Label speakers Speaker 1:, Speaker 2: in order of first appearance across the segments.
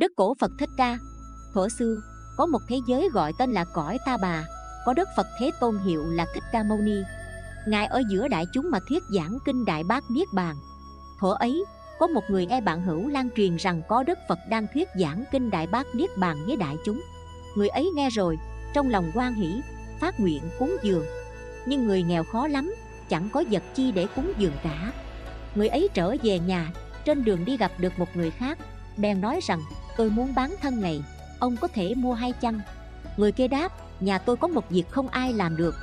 Speaker 1: Đức cổ Phật Thích Ca. Thuở xưa, có một thế giới gọi tên là cõi Ta Bà Có Đức Phật Thế Tôn hiệu là Thích Ca Mâu Ni. Ngài ở giữa đại chúng mà thuyết giảng kinh Đại Bát Niết Bàn. Thuở ấy, có một người e bạn hữu lan truyền rằng có Đức Phật đang thuyết giảng kinh Đại Bát Niết Bàn với đại chúng. Người ấy nghe rồi, trong lòng quan hỷ, phát nguyện cúng dường. Nhưng người nghèo khó lắm, chẳng có vật chi để cúng dường cả. Người ấy trở về nhà, trên đường đi gặp được một người khác. Bèn nói rằng, tôi muốn bán thân này, ông có thể mua hai chăng? Người kia đáp, nhà tôi có một việc không ai làm được.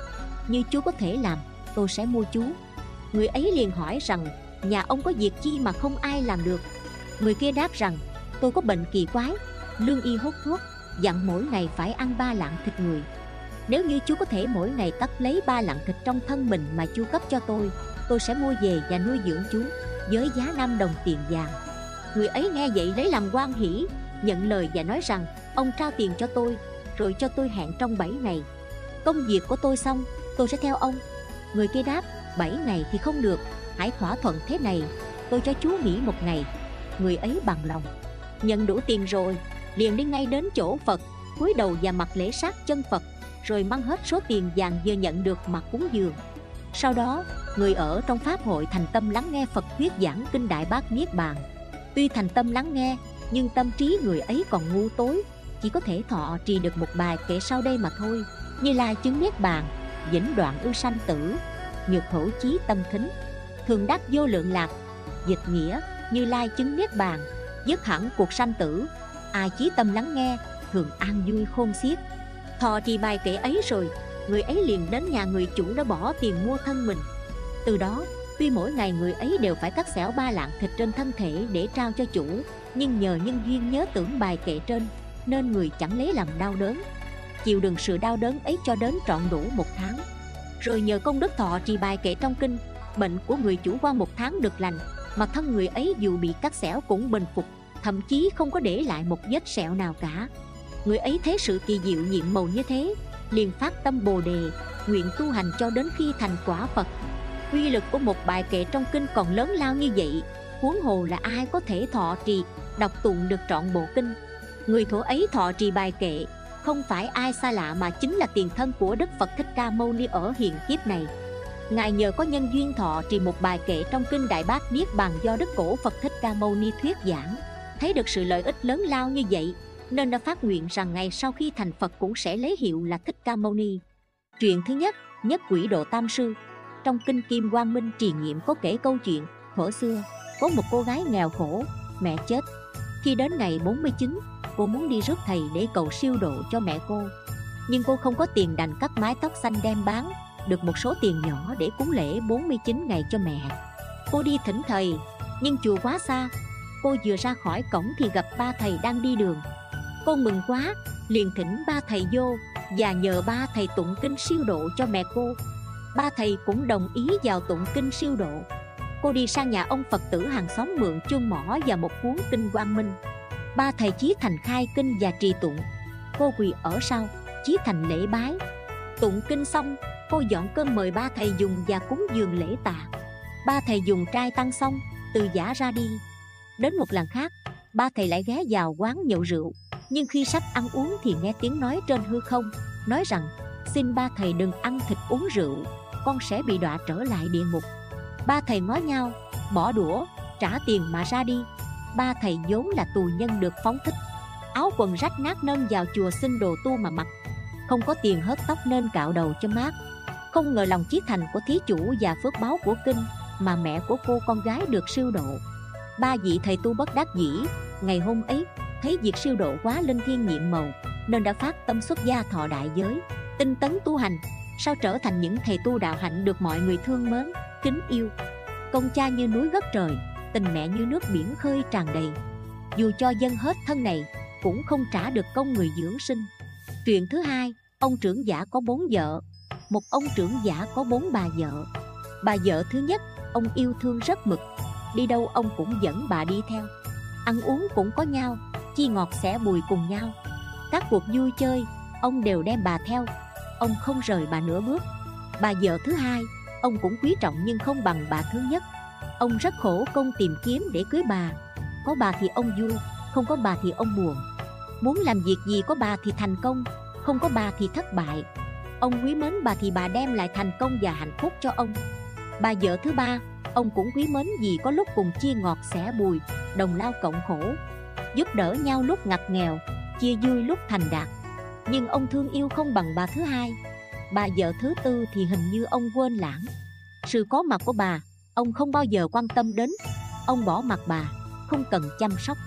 Speaker 1: Như chú có thể làm, tôi sẽ mua chú Người ấy liền hỏi rằng, nhà ông có việc chi mà không ai làm được? Người kia đáp rằng, tôi có bệnh kỳ quái, lương y hút thuốc dặn mỗi ngày phải ăn ba lạng thịt người. Nếu như chú có thể mỗi ngày cắt lấy ba lạng thịt trong thân mình mà chu cấp cho tôi tôi sẽ mua về và nuôi dưỡng chú với giá 5 đồng tiền vàng người ấy nghe vậy lấy làm quan hỷ, nhận lời và nói rằng, ông trao tiền cho tôi, rồi cho tôi hẹn trong 7 ngày. Công việc của tôi xong, tôi sẽ theo ông. Người kia đáp 7 ngày thì không được, hãy thỏa thuận thế này, tôi cho chú nghỉ một ngày. Người ấy bằng lòng, nhận đủ tiền rồi, liền đi ngay đến chỗ phật, cúi đầu và mặt lễ sát chân phật, rồi mang hết số tiền vàng vừa nhận được mà cúng dường. Sau đó, người ở trong pháp hội thành tâm lắng nghe phật thuyết giảng kinh đại bát niết bàn tuy thành tâm lắng nghe, nhưng tâm trí người ấy còn ngu tối. Chỉ có thể thọ trì được một bài kể sau đây mà thôi. Như lai chứng niết bàn, vĩnh đoạn ưu sanh tử, nhược hữu chí tâm thính. Thường đắc vô lượng lạc, dịch nghĩa, như lai chứng niết bàn, dứt hẳn cuộc sanh tử. Ai chí tâm lắng nghe, thường an vui khôn xiết. Thọ trì bài kể ấy rồi, người ấy liền đến nhà người chủ đã bỏ tiền mua thân mình. Từ đó tuy mỗi ngày người ấy đều phải cắt xẻo ba lạng thịt trên thân thể để trao cho chủ, nhưng nhờ nhân duyên nhớ tưởng bài kệ trên, nên người chẳng lấy làm đau đớn. Chịu đựng sự đau đớn ấy cho đến trọn đủ một tháng. Rồi nhờ công đức thọ trì bài kệ trong kinh, bệnh của người chủ qua một tháng được lành, mà thân người ấy dù bị cắt xẻo cũng bình phục, thậm chí không có để lại một vết sẹo nào cả. Người ấy thấy sự kỳ diệu nhiệm màu như thế, liền phát tâm bồ đề, nguyện tu hành cho đến khi thành quả phật uy lực của một bài kệ trong kinh còn lớn lao như vậy huống hồ là ai có thể thọ trì đọc tụng được trọn bộ kinh người thổ ấy thọ trì bài kệ không phải ai xa lạ mà chính là tiền thân của đức phật thích ca mâu ni ở hiện kiếp này ngài nhờ có nhân duyên thọ trì một bài kệ trong kinh đại bát niết bàn do đức cổ phật thích ca mâu ni thuyết giảng thấy được sự lợi ích lớn lao như vậy nên đã phát nguyện rằng ngày sau khi thành Phật cũng sẽ lấy hiệu là Thích Ca Mâu Ni. Chuyện thứ nhất, nhất quỷ độ tam sư. Trong kinh Kim Quang Minh trì nghiệm có kể câu chuyện thuở xưa có một cô gái nghèo khổ, mẹ chết. Khi đến ngày 49, cô muốn đi rước thầy để cầu siêu độ cho mẹ cô. Nhưng cô không có tiền đành cắt mái tóc xanh đem bán, được một số tiền nhỏ để cúng lễ 49 ngày cho mẹ. Cô đi thỉnh thầy, nhưng chùa quá xa, cô vừa ra khỏi cổng thì gặp ba thầy đang đi đường Cô mừng quá, liền thỉnh ba thầy vô và nhờ ba thầy tụng kinh siêu độ cho mẹ cô. Ba thầy cũng đồng ý vào tụng kinh siêu độ. Cô đi sang nhà ông Phật tử hàng xóm mượn chuông mỏ và một cuốn kinh quang minh. Ba thầy Chí Thành khai kinh và trì tụng. Cô quỳ ở sau, Chí Thành lễ bái. Tụng kinh xong, cô dọn cơm mời ba thầy dùng và cúng dường lễ tạ. Ba thầy dùng trai tăng xong, từ giả ra đi. Đến một lần khác, ba thầy lại ghé vào quán nhậu rượu nhưng khi sắp ăn uống thì nghe tiếng nói trên hư không nói rằng xin ba thầy đừng ăn thịt uống rượu con sẽ bị đọa trở lại địa ngục. Ba thầy ngó nhau, bỏ đũa, trả tiền mà ra đi. Ba thầy vốn là tù nhân được phóng thích. Áo quần rách nát nên vào chùa xin đồ tu mà mặc. Không có tiền hớt tóc nên cạo đầu cho mát. Không ngờ lòng chí thành của thí chủ và phước báo của kinh mà mẹ của cô con gái được siêu độ. Ba vị thầy tu bất đắc dĩ, ngày hôm ấy, thấy việc siêu độ quá linh thiên nhiệm màu nên đã phát tâm xuất gia thọ đại giới, tinh tấn tu hành sao trở thành những thầy tu đạo hạnh được mọi người thương mến, kính yêu? Công cha như núi gất trời, tình mẹ như nước biển khơi tràn đầy. Dù cho dân hết thân này, cũng không trả được công người dưỡng sinh. Chuyện thứ hai, ông trưởng giả có bốn vợ. Một ông trưởng giả có bốn bà vợ. Bà vợ thứ nhất, ông yêu thương rất mực. Đi đâu ông cũng dẫn bà đi theo. Ăn uống cũng có nhau, chi ngọt sẽ bùi cùng nhau. Các cuộc vui chơi, ông đều đem bà theo ông không rời bà nửa bước. Bà vợ thứ hai, ông cũng quý trọng nhưng không bằng bà thứ nhất. Ông rất khổ công tìm kiếm để cưới bà. Có bà thì ông vui, Không có bà thì ông buồn. Muốn làm việc gì có bà thì thành công, Không có bà thì thất bại. Ông quý mến bà thì bà đem lại thành công và hạnh phúc cho ông. Bà vợ thứ ba, Ông cũng quý mến vì có lúc cùng chia ngọt sẻ bùi, Đồng lao cộng khổ. Giúp đỡ nhau lúc ngặt nghèo, Chia vui lúc thành đạt. Nhưng ông thương yêu không bằng bà thứ hai. Bà vợ thứ tư thì hình như ông quên lãng. Sự có mặt của bà, Ông không bao giờ quan tâm đến. Ông bỏ mặt bà, Không cần chăm sóc.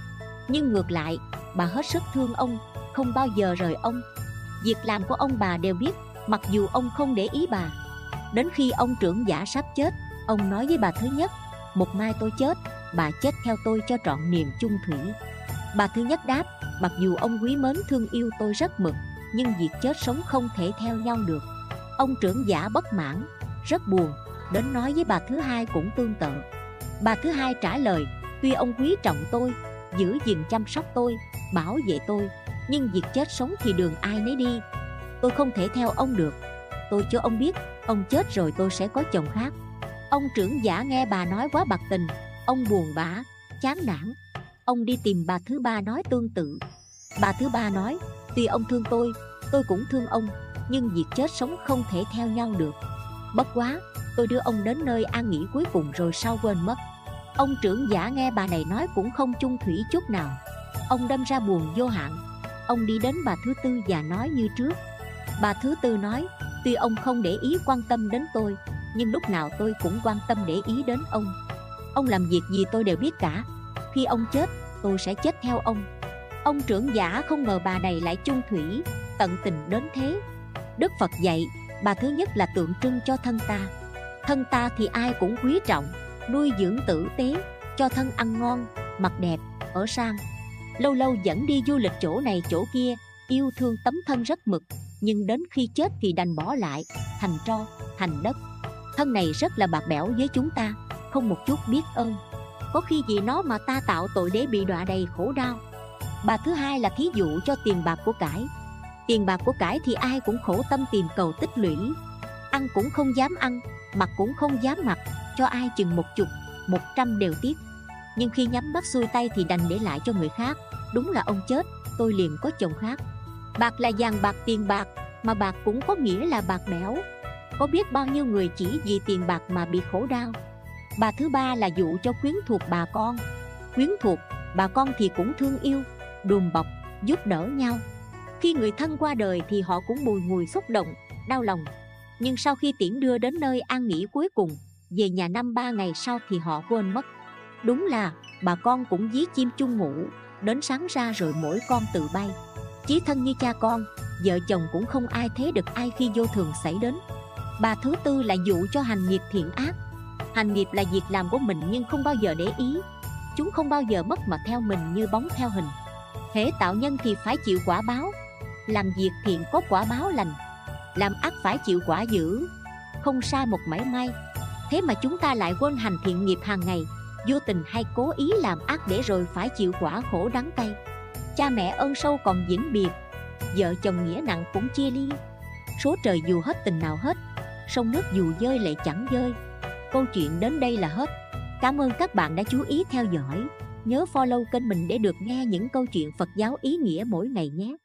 Speaker 1: Nhưng ngược lại, Bà hết sức thương ông, Không bao giờ rời ông. Việc làm của ông bà đều biết, Mặc dù ông không để ý bà. Đến khi ông trưởng giả sắp chết, Ông nói với bà thứ nhất, Một mai tôi chết, Bà chết theo tôi cho trọn niềm chung thủy. Bà thứ nhất đáp, Mặc dù ông quý mến thương yêu tôi rất mực nhưng việc chết sống không thể theo nhau được. Ông trưởng giả bất mãn Rất buồn Đến nói với bà thứ hai cũng tương tự. Bà thứ hai trả lời Tuy ông quý trọng tôi Giữ gìn chăm sóc tôi Bảo vệ tôi Nhưng việc chết sống thì đường ai nấy đi. Tôi không thể theo ông được. Tôi cho ông biết Ông chết rồi tôi sẽ có chồng khác. Ông trưởng giả nghe bà nói quá bạc tình Ông buồn bã, chán nản. Ông đi tìm bà thứ ba nói tương tự. Bà thứ ba nói Tuy ông thương tôi, tôi cũng thương ông Nhưng việc chết sống không thể theo nhau được. Bất quá, tôi đưa ông đến nơi an nghỉ cuối cùng rồi sau quên mất. Ông trưởng giả nghe bà này nói cũng không chung thủy chút nào. Ông đâm ra buồn vô hạn. Ông đi đến bà thứ tư và nói như trước. Bà thứ tư nói Tuy ông không để ý quan tâm đến tôi Nhưng lúc nào tôi cũng quan tâm để ý đến ông. Ông làm việc gì tôi đều biết cả. Khi ông chết tôi sẽ chết theo ông. Ông trưởng giả không ngờ bà này lại chung thủy Tận tình đến thế. Đức Phật dạy Bà thứ nhất là tượng trưng cho thân ta. Thân ta thì ai cũng quý trọng Nuôi dưỡng tử tế Cho thân ăn ngon, mặc đẹp, ở sang. Lâu lâu dẫn đi du lịch chỗ này chỗ kia Yêu thương tấm thân rất mực Nhưng đến khi chết thì đành bỏ lại Thành tro, thành đất. Thân này rất là bạc bẽo với chúng ta Không một chút biết ơn. Có khi vì nó mà ta tạo tội để bị đọa đầy khổ đau. Bà thứ hai là thí dụ cho tiền bạc của cải. Tiền bạc của cải thì ai cũng khổ tâm tìm cầu tích lũy. Ăn cũng không dám ăn Mặc cũng không dám mặc Cho ai chừng một chục, một trăm đều tiếc. Nhưng khi nhắm mắt xuôi tay thì đành để lại cho người khác. Đúng là ông chết, tôi liền có chồng khác. Bạc là vàng bạc tiền bạc Mà bạc cũng có nghĩa là bạc bẽo. Có biết bao nhiêu người chỉ vì tiền bạc mà bị khổ đau? Bà thứ ba là dụ cho quyến thuộc bà con. Quyến thuộc, bà con thì cũng thương yêu. Đùm bọc, giúp đỡ nhau. Khi người thân qua đời thì họ cũng bùi ngùi xúc động, đau lòng. Nhưng sau khi tiễn đưa đến nơi an nghỉ cuối cùng Về nhà năm ba ngày sau thì họ quên mất. Đúng là bà con cũng dí chim chung ngủ Đến sáng ra rồi mỗi con tự bay. Chí thân như cha con Vợ chồng cũng không ai thế được ai khi vô thường xảy đến. Bà thứ tư là dụ cho hành nghiệp thiện ác. Hành nghiệp là việc làm của mình nhưng không bao giờ để ý. Chúng không bao giờ mất mà theo mình như bóng theo hình. Hễ tạo nhân thì phải chịu quả báo. Làm việc thiện có quả báo lành. Làm ác phải chịu quả dữ. Không sai một mảy may. Thế mà chúng ta lại quên hành thiện nghiệp hàng ngày. Vô tình hay cố ý làm ác để rồi phải chịu quả khổ đắng cay. Cha mẹ ơn sâu còn diễn biệt. Vợ chồng nghĩa nặng cũng chia ly. Số trời dù hết tình nào hết, Sông nước dù dơi lại chẳng dơi. Câu chuyện đến đây là hết. Cảm ơn các bạn đã chú ý theo dõi. Nhớ follow kênh mình để được nghe những câu chuyện Phật giáo ý nghĩa mỗi ngày nhé.